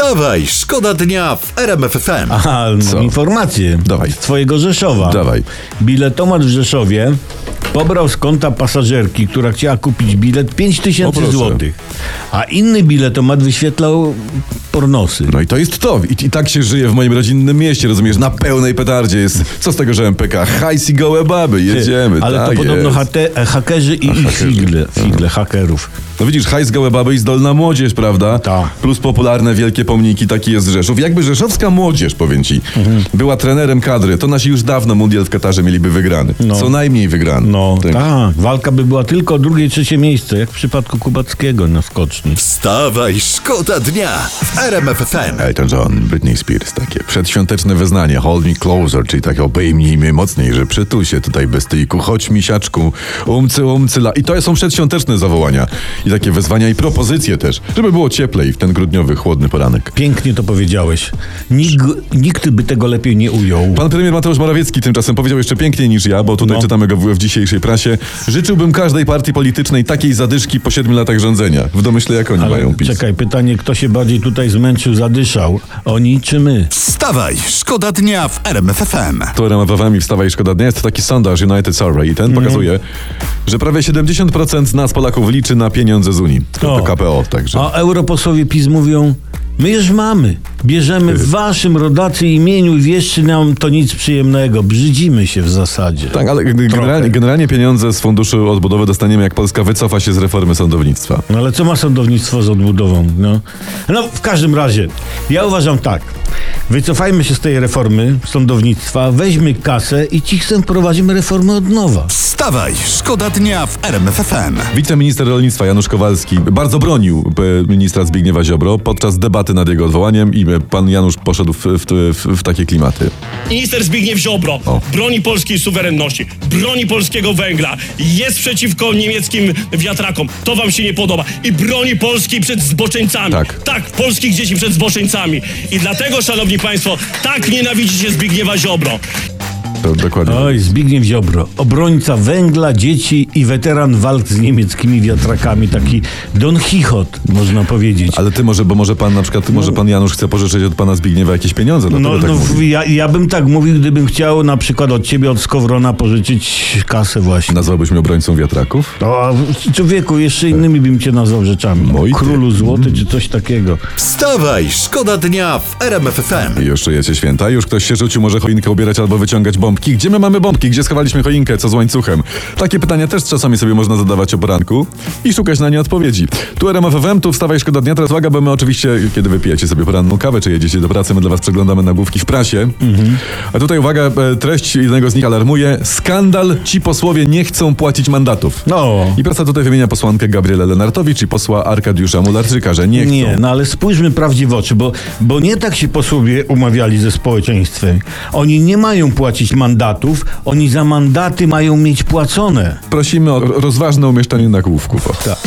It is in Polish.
Wstawaj, szkoda dnia w RMF FM. Aha, Co? mam informację. Dawaj. Z twojego Rzeszowa. Dawaj. Biletomat w Rzeszowie pobrał z konta pasażerki, która chciała kupić bilet 5 O, tysięcy proszę. złotych. A inny biletomat wyświetlał pornosy. No i to jest to. I, I tak się żyje w moim rodzinnym mieście, rozumiesz? Na pełnej petardzie jest. Co z tego, że MPK? Hajs i gołe baby, jedziemy. Ale tak to podobno jest. hate, e, hakerzy i hakerzy. figle, figle hakerów. No widzisz, hajs, gołe baby i zdolna młodzież, prawda? Tak. Plus popularne wielkie pomniki, taki jest Rzeszów. Jakby rzeszowska młodzież, powiem ci, Mhm. była trenerem kadry, to nasi już dawno mundial w Katarze mieliby wygrany. No. Co najmniej wygrany. No Tak. tak, walka by była tylko o drugie i trzecie miejsce, jak w przypadku Kubackiego na skoczni. Wstawaj, szkoda dnia w RMF FM. Elton John, Britney Spears, takie przedświąteczne wyznanie, hold me closer, czyli takie obejmij mnie mocniej, że przytul się tutaj bez tyjku, chodź misiaczku, umcy, umcy, la. I to są przedświąteczne zawołania i takie wezwania i propozycje też, żeby było cieplej w ten grudniowy, chłodny poranek. Pięknie to powiedziałeś. Nikt, nikt by tego lepiej nie ujął. Pan premier Mateusz Morawiecki tymczasem powiedział jeszcze piękniej niż ja, bo tutaj No. czytamy go w, w dzisiejszej prasie. Życzyłbym każdej partii politycznej takiej zadyszki po siedmiu latach rządzenia. W domyśle jak oni mają Ale PiS. czekaj, pytanie, kto się bardziej tutaj zmęczył, zadyszał? Oni czy my? Wstawaj, szkoda dnia w RMF FM. To wstawa i szkoda dnia. Jest to taki sondaż United Survey i ten Mhm. pokazuje, że prawie 70% z nas Polaków liczy na pieniądze z Unii. To, to O. KPO, także. A europosłowie PiS mówią, my już mamy. Bierzemy w waszym rodacy imieniu i wieszczy nam to nic przyjemnego. Brzydzimy się w zasadzie. Tak, ale generalnie, generalnie pieniądze z funduszu odbudowy dostaniemy, jak Polska wycofa się z reformy sądownictwa. No ale co ma sądownictwo z odbudową? No, no w każdym razie, ja uważam tak. Wycofajmy się z tej reformy sądownictwa, weźmy kasę i cichcem wprowadzimy reformę od nowa. Wstawaj, szkoda dnia w RMF FM. Wiceminister rolnictwa Janusz Kowalski bardzo bronił ministra Zbigniewa Ziobro podczas debaty nad jego odwołaniem i pan Janusz poszedł w, w, w, w takie klimaty. Minister Zbigniew Ziobro O. broni polskiej suwerenności, broni polskiego węgla, jest przeciwko niemieckim wiatrakom. To wam się nie podoba. I broni Polski przed zboczeńcami. Tak. tak, polskich dzieci przed zboczeńcami. I dlatego, szanowni państwo, tak nienawidzicie Zbigniewa Ziobro. To dokładnie. Oj, Zbigniew Ziobro, obrońca węgla, dzieci i weteran walk z niemieckimi wiatrakami, taki Don Chichot, można powiedzieć. Ale ty może, bo może pan na przykład, może pan Janusz chce pożyczyć od pana Zbigniewa jakieś pieniądze, No, tak no ja, ja bym tak mówił, gdybym chciał na przykład od ciebie, od Skowrona pożyczyć kasę właśnie. Nazwałbyś mnie obrońcą wiatraków? O, człowieku, jeszcze innymi bym cię nazwał rzeczami. Moi ty. Królu złoty czy coś takiego. Wstawaj, szkoda dnia w RMF FM. I już czujecie święta, już ktoś się rzucił, może choinkę ubierać albo wyciągać bombki. Gdzie my mamy bombki? Gdzie schowaliśmy choinkę? Co z łańcuchem? Takie pytania też czasami sobie można zadawać o poranku i szukać na nie odpowiedzi. Tu RMF FM, tu wstawaj szkoda dnia. Teraz uwaga, bo my oczywiście, kiedy wypijecie sobie poranną kawę, czy jedziecie do pracy, my dla was przeglądamy nagłówki w prasie. A tutaj uwaga, e, treść jednego z nich alarmuje. Skandal, ci posłowie nie chcą płacić mandatów. No. I prasa tutaj wymienia posłankę Gabrielę Lenartowicz i posła Arkadiusza Mularczyka, że nie chcą. Nie, no ale spójrzmy prawdzie w oczy, bo, bo nie tak się posłowie umawiali ze społeczeństwem. Oni nie mają płacić mandatów, oni za mandaty mają mieć płacone. Prosimy o rozważne umieszczanie nagłówków. Tak.